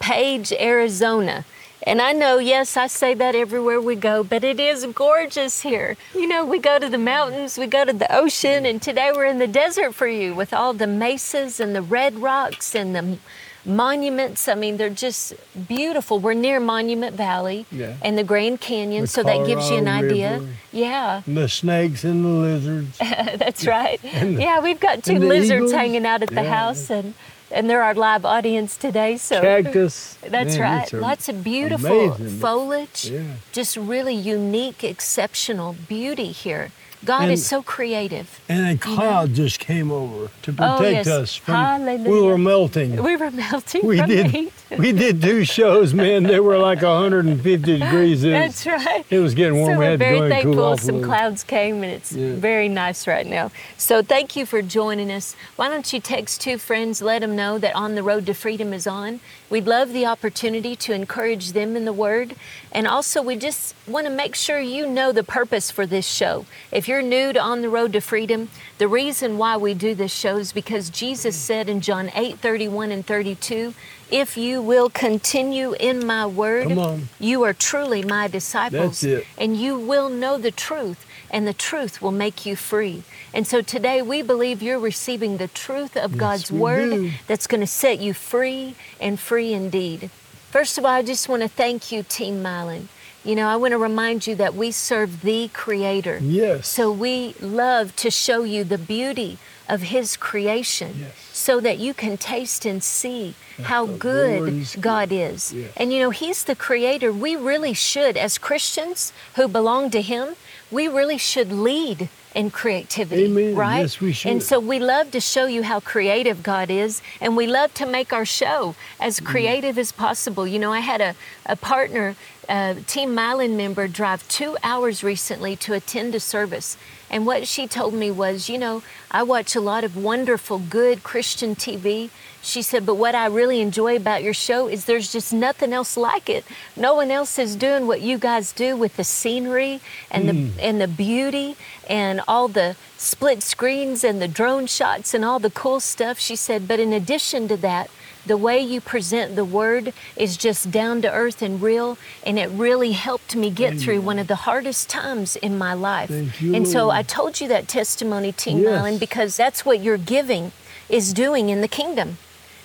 Page, Arizona. And I know, yes, I say that everywhere we go, but it is gorgeous here. You know, we go to the mountains, we go to the ocean, and today we're in the desert for you with all the mesas and the red rocks and the monuments. I mean, they're just beautiful. We're near Monument Valley Yeah. and the Grand Canyon, The so that gives you an idea. River. Yeah, And the snakes and the lizards. that's right. yeah, we've got two lizards eagles. hanging out at the Yeah. house, and and they're our live audience today. So Cactus. That's Man, right. Lots of beautiful amazing. foliage. Yeah. Just really unique, exceptional beauty here. God And- is so creative. And a cloud just came over to Oh, protect yes. us from. Hallelujah. We were melting. We were melting We from did. heat. We did two shows, man. They were like 150 degrees. It was, That's right. it was getting warm. So we we're had to very thankful. cool Some clouds came, and it's Yeah. very nice right now. So thank you for joining us. Why don't you text two friends, let them know that On the Road to Freedom is on. We'd love the opportunity to encourage them in the Word, and also we just want to make sure you know the purpose for this show. If you're new to On the Road to Freedom, the reason why we do this show is because Jesus said in John 8, 31 and 32, if you will continue in my word, you are truly my disciples and you will know the truth, and the truth will make you free. And so today we believe you're receiving the truth of God's word do. that's going to set you free and free indeed. First of all, I just want to thank you, Team Mylon. You know, I want to remind you that we serve the Creator. Yes. So we love to show you the beauty of His creation Yes. so that you can taste and see how good. God is. Yes. And you know, He's the creator. We really should, as Christians who belong to Him, we really should lead in creativity, Amen. right? Yes, we should. And so we love to show you how creative God is, and we love to make our show as Mm. creative as possible. You know, I had a, a partner, a Team Mylon member, drive two hours recently to attend a service. And what she told me was, you know, I watch a lot of wonderful, good Christian TV. She said, but what I really enjoy about your show is there's just nothing else like it. No one else is doing what you guys do with the scenery and the hmm. and the beauty and all the split screens and the drone shots and all the cool stuff. She said, but in addition to that, the way you present the word is just down to earth and real, and it really helped me get through one of the hardest times in my life. You, and so I told you that testimony, Team Yes. Island, because that's what you're giving is doing in the kingdom.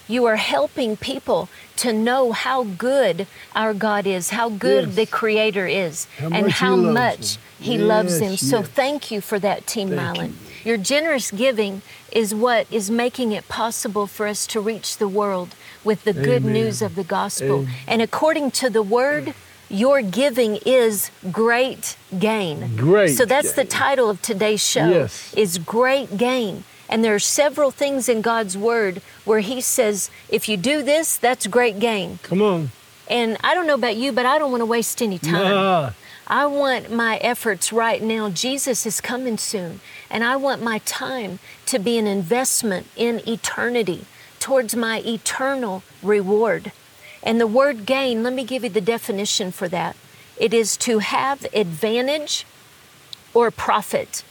You are helping people to know how good our God is, how good Yes. the Creator is, How and much how much them. He loves them. So yes. thank you for that, Team Thank. Your generous giving is what is making it possible for us to reach the world with the good news of the gospel. Amen. And according to the word, your giving is great gain. Great So that's the title of today's show Yes. is great gain. And there are several things in God's word where he says, if you do this, that's great gain. Come on. And I don't know about you, but I don't want to waste any time. Nah. I want my efforts right now. Jesus is coming soon. And I want my time to be an investment in eternity towards my eternal reward. And the word gain, let me give you the definition for that it is to have advantage or profit,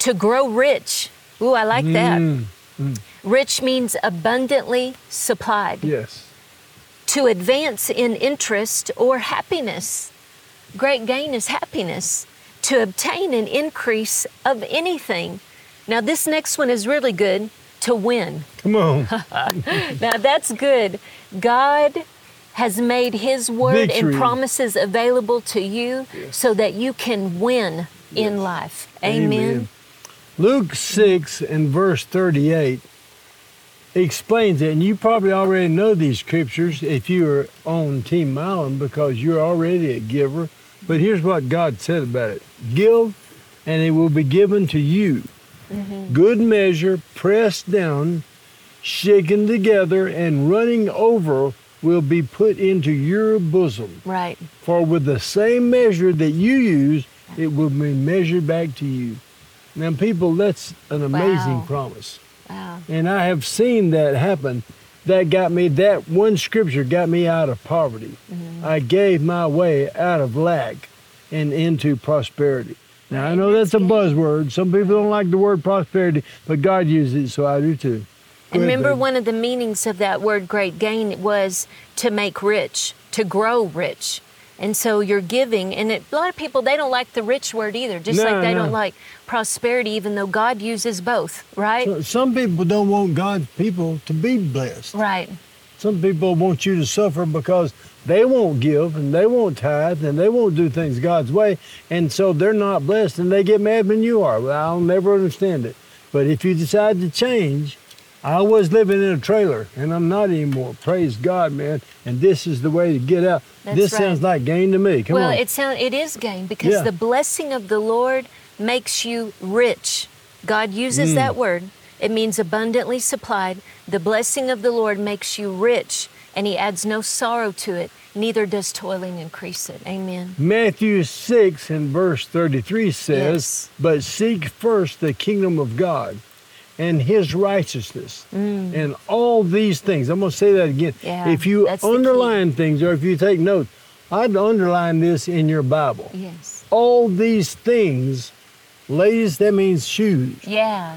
to grow rich. Ooh, I like that. Mm, mm. Rich means abundantly supplied Yes. to advance in interest or happiness. Great gain is happiness. To obtain an increase of anything. Now, this next one is really good to win. Come on. Now, that's good. God has made His word Victory. and promises available to you so that you can win in life. Amen. Luke 6 and verse 38 explains it, and you probably already know these scriptures if you are on Team Mylon because you're already a giver. But here's what God said about it Give, and it will be given to you. Mm-hmm. Good measure, pressed down, shaken together, and running over will be put into your bosom. Right. For with the same measure that you use, it will be measured back to you. Now, people, that's an amazing Wow. promise. Wow. And I have seen that happen. That got me, that one scripture got me out of poverty. Mm-hmm. I gave my way out of lack and into prosperity. Now, I know that's, a buzzword. Some people don't like the word prosperity, but God uses it, so I do too. Go And remember, baby. one of the meanings of that word great gain was to make rich, to grow rich. And so you're giving, and it, a lot of people, they don't like the rich word either, just No, like they no. don't like prosperity, even though God uses both, right? So- Some people don't want God's people to be blessed. Right. Some people want you to suffer because they won't give and they won't tithe and they won't do things God's way. And so they're not blessed and they get mad when you are. Well, I'll never understand it. But if you decide to change, I was living in a trailer and I'm not anymore. Praise God, man. And this is the way to get out. That's this right. sounds like gain to me. Come well, on. it sound it is gain because Yeah. the blessing of the Lord makes you rich. God uses Mm. that word. It means abundantly supplied. The blessing of the Lord makes you rich, and He adds no sorrow to it. Neither does toiling increase it. Amen. Matthew 6 and verse 33 says, Yes. But seek first the kingdom of God and his righteousness and all these things. I'm going to say that again. Mm. Yeah, if you that's the key. underline things or if you take notes, I'd underline this in your Bible. Yes. All these things, ladies, that means shoes. Yeah.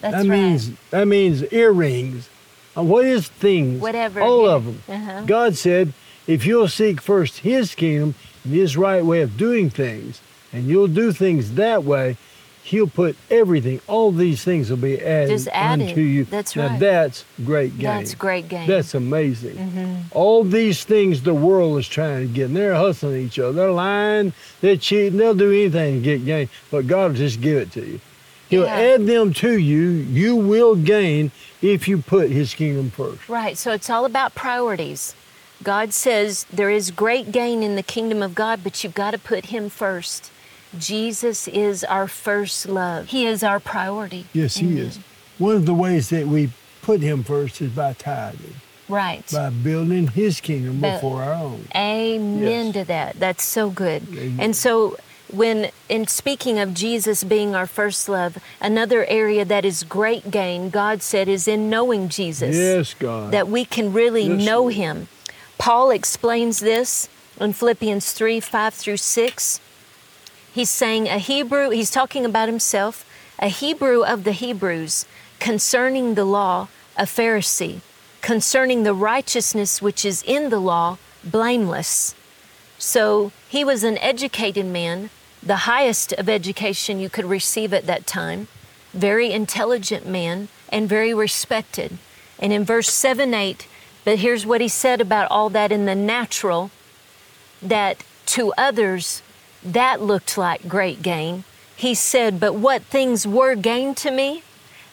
That's that right. means that means earrings. Uh, what is things? Whatever, All yeah. of them. Uh-huh. God said, if you'll seek first His kingdom and His right way of doing things, and you'll do things that way, He'll put everything. All these things will be added, Just added. unto you. That's now right. That's great gain. That's great gain. That's amazing. Mm-hmm. All these things the world is trying to get, and they're hustling each other. They're lying, they're cheating, they'll do anything to get gain, but God will just give it to you. He'll Yeah. add them to you. You will gain if you put His kingdom first. Right. So it's all about priorities. God says there is great gain in the kingdom of God, but you've got to put Him first. Jesus is our first love, He is our priority. Yes, He is. One of the ways that we put Him first is by tithing, Right. by building His kingdom But- before our own. Amen Yes. to that. That's so good. Amen. And so, when in speaking of Jesus being our first love, another area that is great gain, God said, is in knowing Jesus. Yes, God. That we can really Yes, know Lord. Him. Paul explains this in Philippians 3 5 through 6. He's saying a Hebrew, he's talking about himself, a Hebrew of the Hebrews, concerning the law, a Pharisee, concerning the righteousness which is in the law, blameless. So he was an educated man, the highest of education you could receive at that time, very intelligent man, and very respected. And in verse 7 8, but here's what he said about all that in the natural that to others that looked like great gain. He said, But what things were gain to me,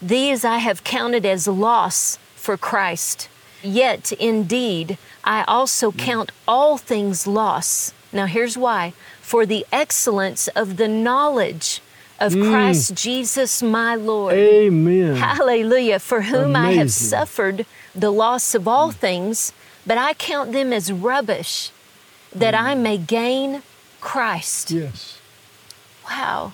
these I have counted as loss for Christ. Yet indeed, I also mm. count all things loss. Now here's why for the excellence of the knowledge of mm. Christ Jesus my Lord. Amen. Hallelujah. For whom I have suffered the loss of all mm. things, but I count them as rubbish that I may gain Christ. Yes, Wow.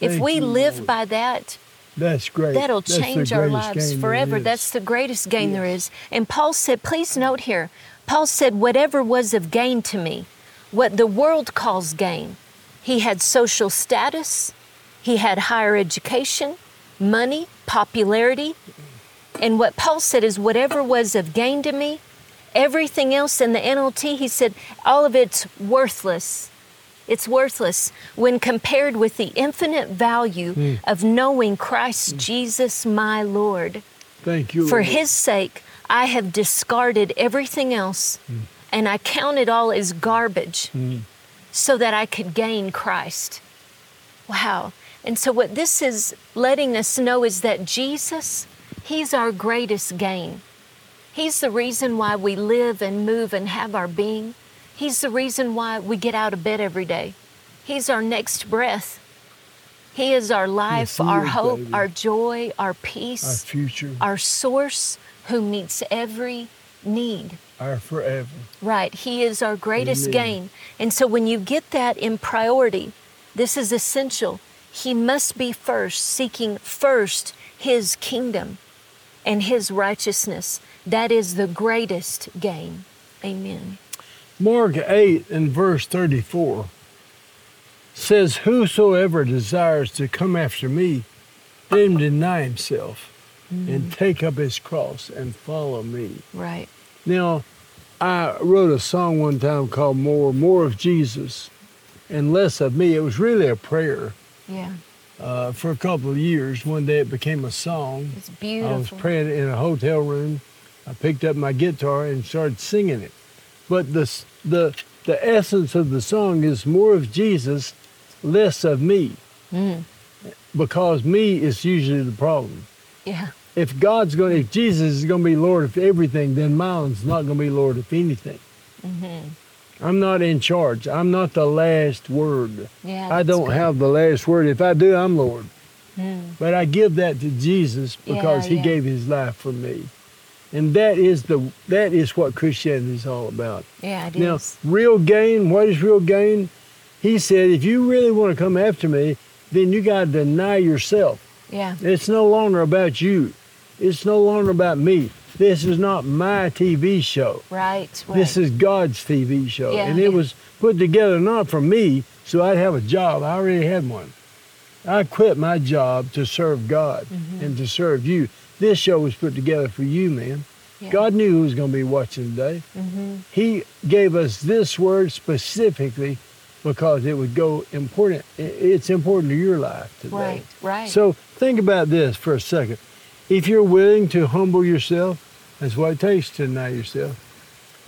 If we you, live Lord. by that, that's great. that'll That's change our lives forever. That's the greatest gain there Yes. is. And Paul said, please note here, Paul said, whatever was of gain to me, what the world calls gain, he had social status, he had higher education, money, popularity. And what Paul said is, whatever was of gain to me, everything else in the NLT, he said, all of it's worthless. It's worthless when compared with the infinite value Hmm. of knowing Christ Jesus my Lord. Thank you. For Lord. his sake, I have discarded everything else Hmm. and I count it all as garbage so that I could gain Christ. Wow. And so, what this is letting us know is that Jesus, He's our greatest gain. He's the reason why we live and move and have our being. He's the reason why we get out of bed every day. He's our next breath. He is our life, Yes, our is, hope, baby. our joy, our peace, our future. our source who meets every need. Our forever. Right. He is our greatest Amen. gain. And so when you get that in priority, this is essential. He must be first, seeking first his kingdom and his righteousness. That is the greatest gain. Amen. Mark 8 and verse 34 says, Whosoever desires to come after me, let him deny himself and take up his cross and follow me. Right. Now, I wrote a song one time called More, More of Jesus and Less of Me. It was really a prayer Yeah. uh, for a couple of years. One day it became a song. It's beautiful. I was praying in a hotel room. I picked up my guitar and started singing it. But the s- the the essence of the song is more of Jesus, less of me, Mm. because me is usually the problem. Yeah. If God's going, if Jesus is going to be Lord of everything, then mine's not going to be Lord of anything. Mm-hmm. I'm not in charge. I'm not the last word. Yeah. I don't good. have the last word. If I do, I'm Lord. Mm. But I give that to Jesus because Yeah, he yeah. gave his life for me. And that is the that is what Christianity is all about. Yeah, it now, is. real gain, what is real gain? He said, if you really want to come after me, then you got to deny yourself. Yeah. It's no longer about you. It's no longer about me. This is not my TV show. Right. right. This is God's TV show. Yeah, and it yeah. was put together not for me, so I'd have a job. I already had one. I quit my job to serve God Mm-hmm. and to serve you. This show was put together for you, man. Yeah. God knew who was going to be watching today. Mm-hmm. He gave us this word specifically because it would go important. It's important to your life today. Right. Right. So think about this for a second. If you're willing to humble yourself, that's what it takes to deny yourself.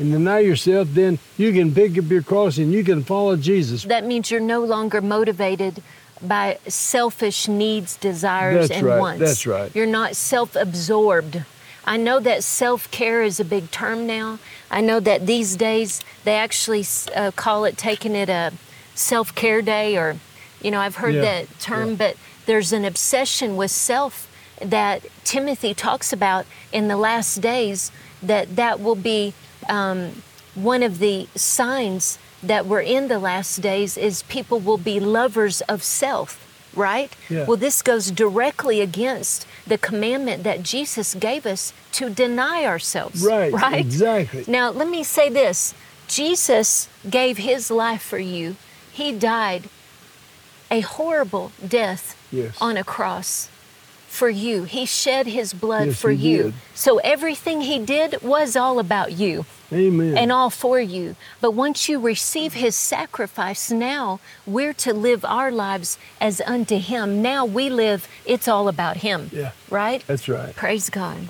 And deny yourself, then you can pick up your cross and you can follow Jesus. that means you're no longer motivated by selfish needs, desires, That's and right, wants. that's right. You're not self absorbed. I know that self care is a big term now. I know that these days they actually uh, call it taking it a self care day, or, you know, I've heard Yeah, that term, yeah. but there's an obsession with self that Timothy talks about in the last days that that will be um, one of the signs that we're in the last days is people will be lovers of self right Yeah. well this goes directly against the commandment that jesus gave us to deny ourselves Right, right exactly. now let me say this jesus gave his life for you he died a horrible death Yes. on a cross for you. He shed his blood Yes, for you. did. So everything he did was all about you Amen. and all for you. But once you receive his sacrifice, now we're to live our lives as unto him. Now we live, it's all about him. Yeah. Right? That's right. Praise God.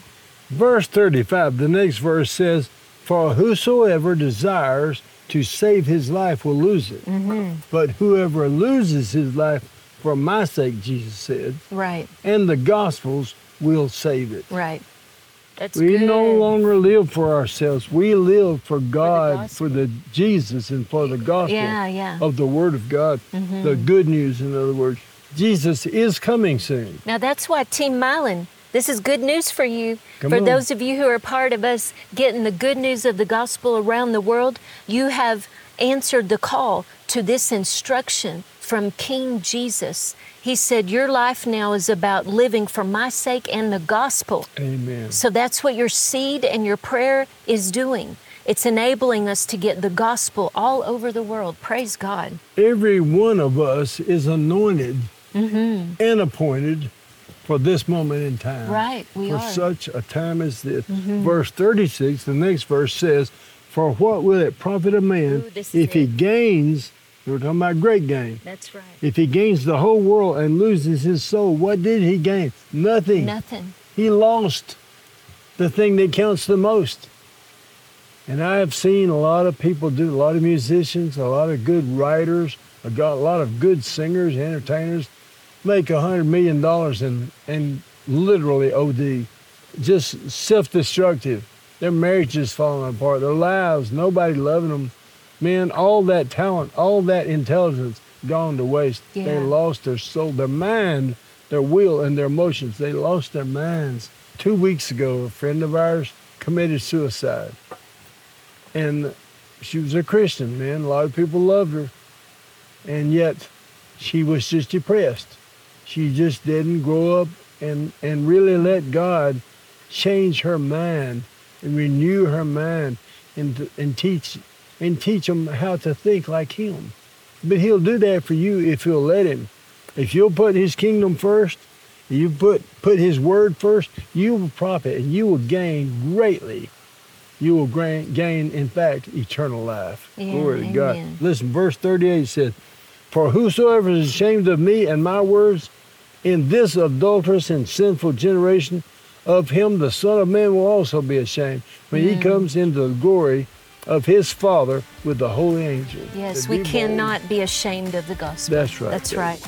Verse 35, the next verse says, For whosoever desires to save his life will lose it. Mm-hmm. But whoever loses his life for my sake, Jesus said, Right, and the Gospels will save it. right. That's We good. no longer live for ourselves. We live for God, for the, gospel. Jesus, and for the gospel Yeah, yeah. of the Word of God. Mm-hmm. The good news, in other words. Jesus is coming soon. Now that's why Team Mylon, this is good news for you. Come for on. those of you who are part of us getting the good news of the gospel around the world, you have answered the call to this instruction from King Jesus. He said, Your life now is about living for my sake and the gospel. Amen. So that's what your seed and your prayer is doing. It's enabling us to get the gospel all over the world. Praise God. Every one of us is anointed Mm-hmm. and appointed for this moment in time. Right, we for are. Mm-hmm. such a time as this. Verse 36, the next verse says, For what will it profit a man Ooh, if he it. gains, we're talking about great gain, That's right. if he gains the whole world and loses his soul? What did he gain? Nothing. Nothing. He lost the thing that counts the most. And I have seen a lot of people do, a lot of musicians, a lot of good writers, a lot of good singers, entertainers, make a hundred million dollars and and literally OD, just self-destructive. Their marriages falling apart, their lives, nobody loving them. Man, all that talent, all that intelligence gone to waste. They lost their soul, their mind, their will, and their emotions. They lost their minds. Two weeks ago, a friend of ours committed suicide. And she was a Christian, man. A lot of people loved her. And yet she was just depressed. She just didn't grow up and, and really let God change her mind and renew her mind and, and teach and teach them how to think like him. But he'll do that for you if you'll let him. If you'll put his kingdom first, you put put his word first, you will profit and you will gain greatly. You will gain, gain in fact, eternal life. Yeah, Glory to. God. Listen, verse 38 says, For whosoever is ashamed of me and my words in this adulterous and sinful generation, of him the Son of Man will also be ashamed when he comes into the glory of his Father with the holy angels. Yes, we be bold. cannot be ashamed of the gospel. That's right, That's baby. right.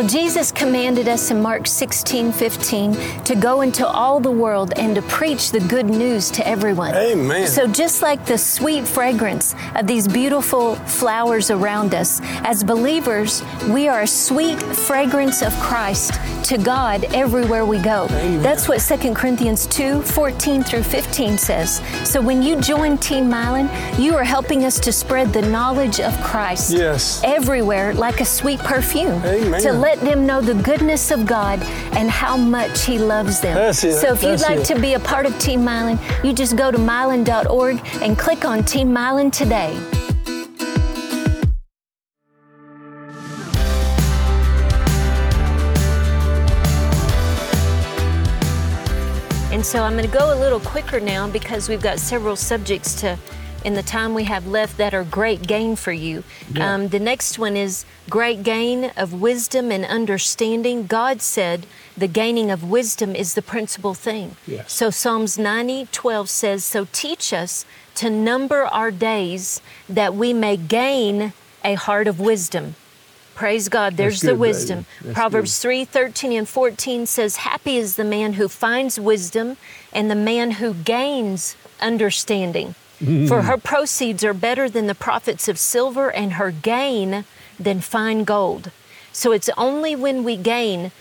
Well, Jesus commanded us in Mark 16, 15 to go into all the world and to preach the good news to everyone. Amen. So, just like the sweet fragrance of these beautiful flowers around us, as believers, we are a sweet fragrance of Christ to God everywhere we go. Amen. That's what 2 Corinthians 2 14 through 15 says. So, when you join Team Mylon, you are helping us to spread the knowledge of Christ Yes. everywhere like a sweet perfume Amen. to let them know the goodness of God and how much He loves them. That's it. So if you'd like it. to be a part of Team Mylon, you just go to mylon.org and click on Team Mylon today. And so I'm going to go a little quicker now because we've got several subjects to, in the time we have left, that are great gain for you. Yeah. Um, the next one is great gain of wisdom and understanding. God said the gaining of wisdom is the principal thing. Yes. So Psalms 90, 12 says, So teach us to number our days that we may gain a heart of wisdom. Praise God. There's the good, baby. wisdom. Proverbs 3 13 and 14 says, Happy is the man who finds wisdom and the man who gains understanding. For her proceeds are better than the profits of silver, and her gain than fine gold. So it's only when we gain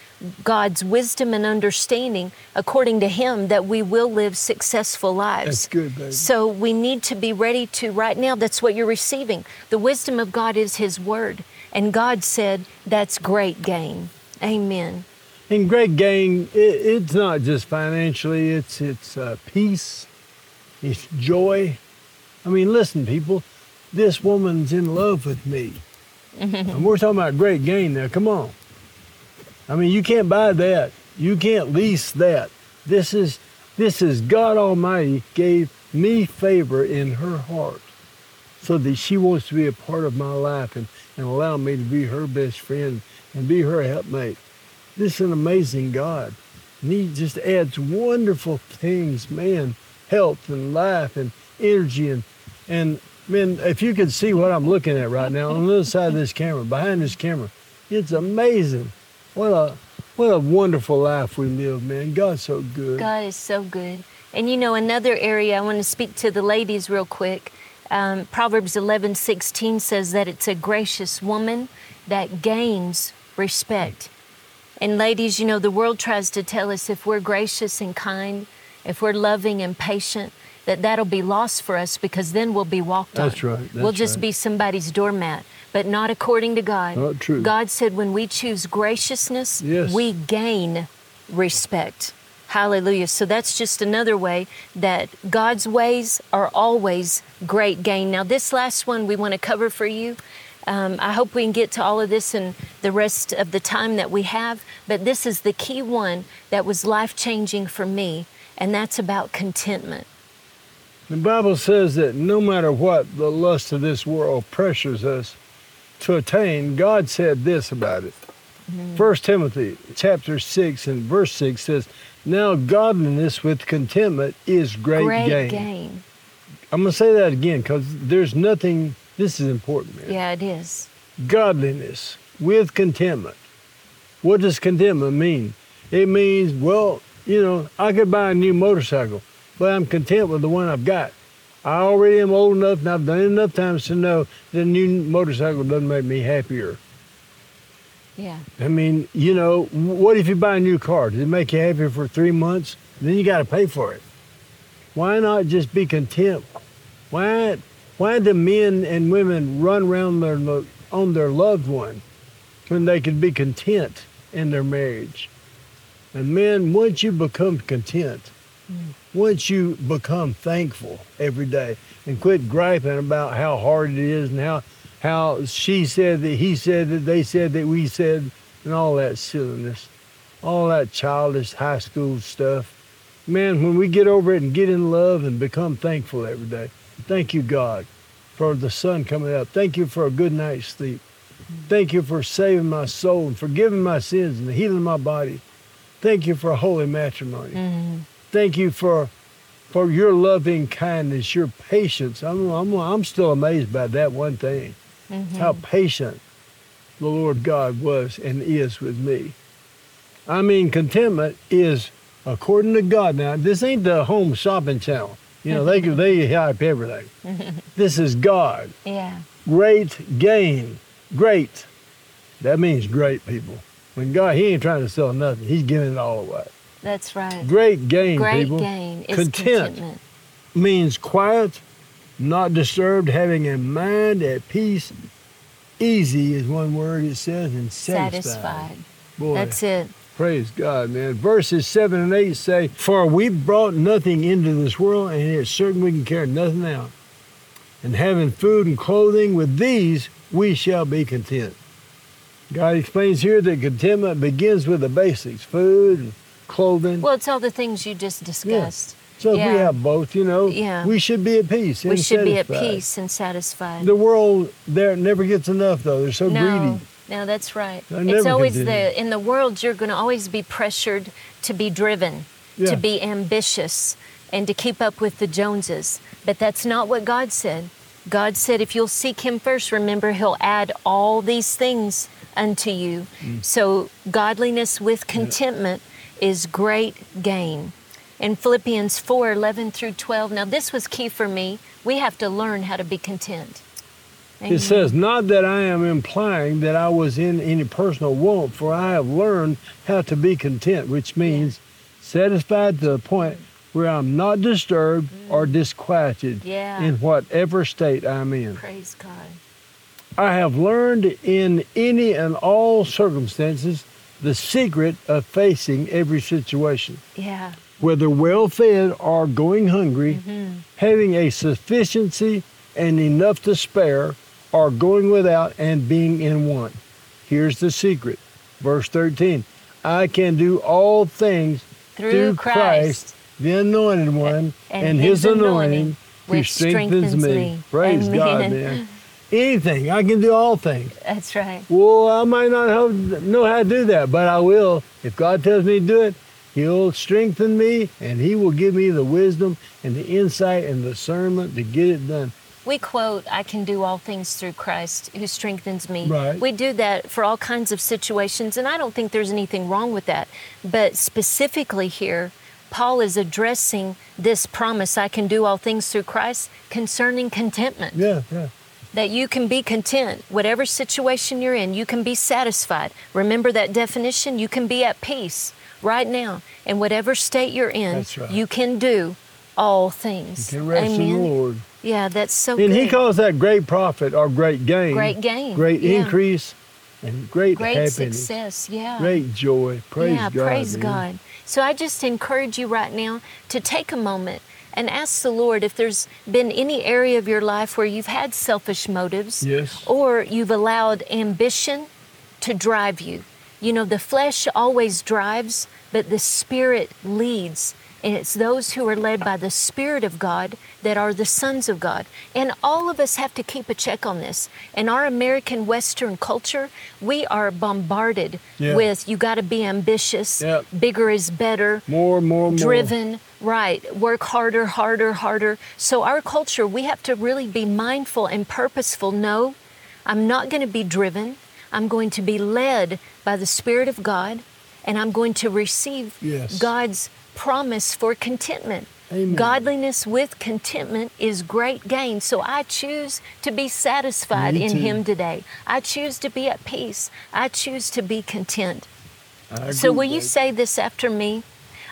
God's wisdom and understanding, according to Him, that we will live successful lives. That's good, baby. So we need to be ready to, right now, that's what you're receiving. The wisdom of God is His Word. And God said, that's great gain. Amen. And great gain, it, it's not just financially, it's it's uh, peace, it's joy. I mean, listen, people, this woman's in love with me. and we're talking about great gain now. Come on. I mean, you can't buy that. You can't lease that. This is this is God Almighty gave me favor in her heart so that she wants to be a part of my life and, and allow me to be her best friend and be her helpmate. This is an amazing God. And he just adds wonderful things, man, health and life and energy and and man, if you could see what I'm looking at right now on the other side of this camera, behind this camera, it's amazing. What a what a wonderful life we live, man. God's so good. God is so good. And you know, another area I want to speak to the ladies real quick. Um, Proverbs 11 16 says that it's a gracious woman that gains respect. And ladies, you know, the world tries to tell us if we're gracious and kind, if we're loving and patient, that that'll be lost for us because then we'll be walked on. That's right, we'll just right. be somebody's doormat, but not according to God. Not true. God said when we choose graciousness, Yes. we gain respect. Hallelujah. So that's just another way that God's ways are always great gain. Now, this last one we want to cover for you. Um, I hope we can get to all of this in the rest of the time that we have, but this is the key one that was life changing for me, and that's about contentment. The Bible says that no matter what the lust of this world pressures us to attain, God said this about it. Mm-hmm. First Timothy chapter six and verse six says, Now godliness with contentment is great, Great gain. gain. I'm gonna say that again because there's nothing this is important, man. Yeah, it is. Godliness with contentment. What does contentment mean? It means, well, you know, I could buy a new motorcycle, but I'm content with the one I've got. I already am old enough and I've done it enough times to know that a new motorcycle doesn't make me happier. Yeah. I mean, you know, what if you buy a new car? Does it make you happy for three months? Then you got to pay for it. Why not just be content? Why, why do men and women run around their, on their loved one when they could be content in their marriage? And men, once you become content, once you become thankful every day and quit griping about how hard it is and how how she said that he said that they said that we said and all that silliness all that childish high school stuff. Man when we get over it and get in love and become thankful every day thank you god for the sun coming up thank you for a good night's sleep. Thank you for saving my soul and forgiving my sins and healing my body. Thank you for holy matrimony mm-hmm. Thank you for for your loving kindness, your patience. I'm, I'm, I'm still amazed by that one thing, mm-hmm. how patient the Lord God was and is with me. I mean, contentment is according to God. Now, this ain't the home shopping channel. You know, they they hype everything. this is God. Yeah. Great gain. Great. That means great people. When God, He ain't trying to sell nothing. He's giving it all away. That's right. Great gain, Great people. gain is Content contentment. means quiet, not disturbed, having a mind at peace. Easy is one word it says, and satisfied. Satisfied. Boy, That's it. praise God, man. Verses 7 and 8 say, For we brought nothing into this world, and it's certain we can carry nothing out. And having food and clothing, with these we shall be content. God explains here that contentment begins with the basics food and clothing. Well, it's all the things you just discussed. So if we have both, you know, Yeah. we should be at peace. We should be at peace and satisfied. The world there never gets enough though. They're so no, greedy. no, that's right. I It's always the in the world you're going to always be pressured to be driven, Yeah. to be ambitious, and to keep up with the Joneses. But that's not what God said. God said, if you'll seek Him first, remember He'll add all these things unto you. Mm. So godliness with contentment is great gain. In Philippians 4 11 through 12, now this was key for me. We have to learn how to be content. Amen. It says, not that I am implying that I was in any personal want, for I have learned how to be content, which means satisfied to the point where I'm not disturbed or disquieted Mm. Yeah. in whatever state I'm in. Praise God. I have learned in any and all circumstances the secret of facing every situation. Yeah. whether well fed or going hungry, mm-hmm. having a sufficiency and enough to spare, or going without and being in want. Here's the secret. Verse 13 I can do all things Through Christ. the anointed one, and and, his his, anointing, anointing, which strengthens, strengthens me. me. Praise God, man. Anything, I can do all things. That's right. Well, I might not have, know how to do that, but I will. If God tells me to do it, He'll strengthen me and He will give me the wisdom and the insight and discernment to get it done. We quote, I can do all things through Christ who strengthens me. Right. We do that for all kinds of situations, and I don't think there's anything wrong with that. But specifically here, Paul is addressing this promise I can do all things through Christ concerning contentment. Yeah, yeah. That you can be content, whatever situation you're in, you can be satisfied. Remember that definition? You can be at peace right now. In whatever state you're in, right. you can do all things. You can rest in the Lord. Yeah, that's so good. And good. He calls that great profit or great gain. Great gain, Great yeah. increase and great, happiness. great happiness. success. Yeah. Great joy. Praise yeah, God. praise man. God. So I just encourage you right now to take a moment and ask the Lord if there's been any area of your life where you've had selfish motives Yes. or you've allowed ambition to drive you. You know, the flesh always drives, but the spirit leads. And it's those who are led by the Spirit of God that are the sons of God. And all of us have to keep a check on this. In our American Western culture, we are bombarded Yeah. with you got to be ambitious, Yep. bigger is better, More, more, more. driven, right, work harder, harder, harder. So, our culture, we have to really be mindful and purposeful. No, I'm not going to be driven. I'm going to be led by the Spirit of God, and I'm going to receive Yes. God's promise for contentment. Amen. Godliness with contentment is great gain. So I choose to be satisfied in. Him today. I choose to be at peace. I choose to be content. So, will you say this after me?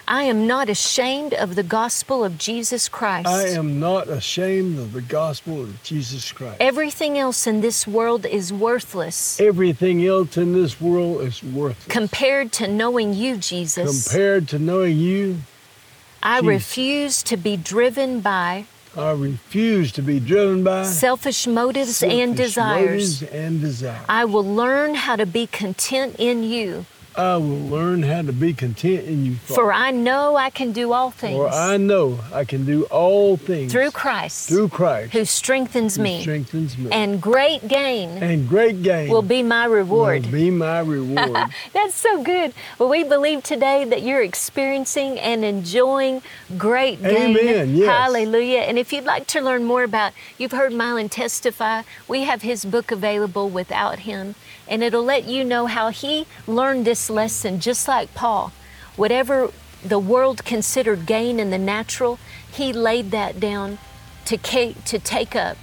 I am not ashamed of the gospel of Jesus Christ. I am not ashamed of the gospel of Jesus Christ. Everything else in this world is worthless Everything else in this world is worthless. compared to knowing you, Jesus. Compared to knowing you, I Jesus. refuse to be driven by I refuse to be driven by selfish motives and selfish desires. motives and desires. I will learn how to be content in you, I will learn how to be content in you, Father. for I know I can do all things For I know I can do all things through Christ through Christ who strengthens who me. strengthens me. And great gain And great gain will be my reward. will be my reward. That's so good. Well, we believe today that you're experiencing and enjoying great gain. Amen, yes. Hallelujah. And if you'd like to learn more about, you've heard Mylon testify, we have his book available without him, and it'll let you know how he learned this lesson just like Paul. Whatever the world considered gain in the natural, he laid that down to, to take up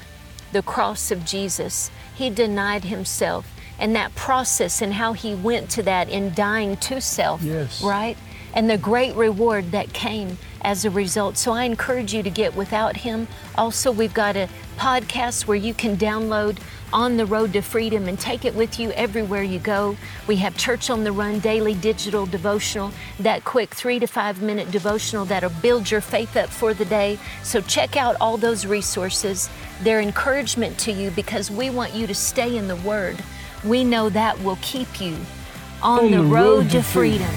the cross of Jesus. He denied himself. And that process and how he went to that in dying to self, Yes. right? And the great reward that came as a result. So I encourage you to get without him. Also, we've got a podcast where you can download On the Road to Freedom and take it with you everywhere you go. We have Church on the Run daily digital devotional, that quick three to five minute devotional that'll build your faith up for the day. So check out all those resources. They're encouragement to you because we want you to stay in the Word. We know that will keep you on, the, road, to freedom.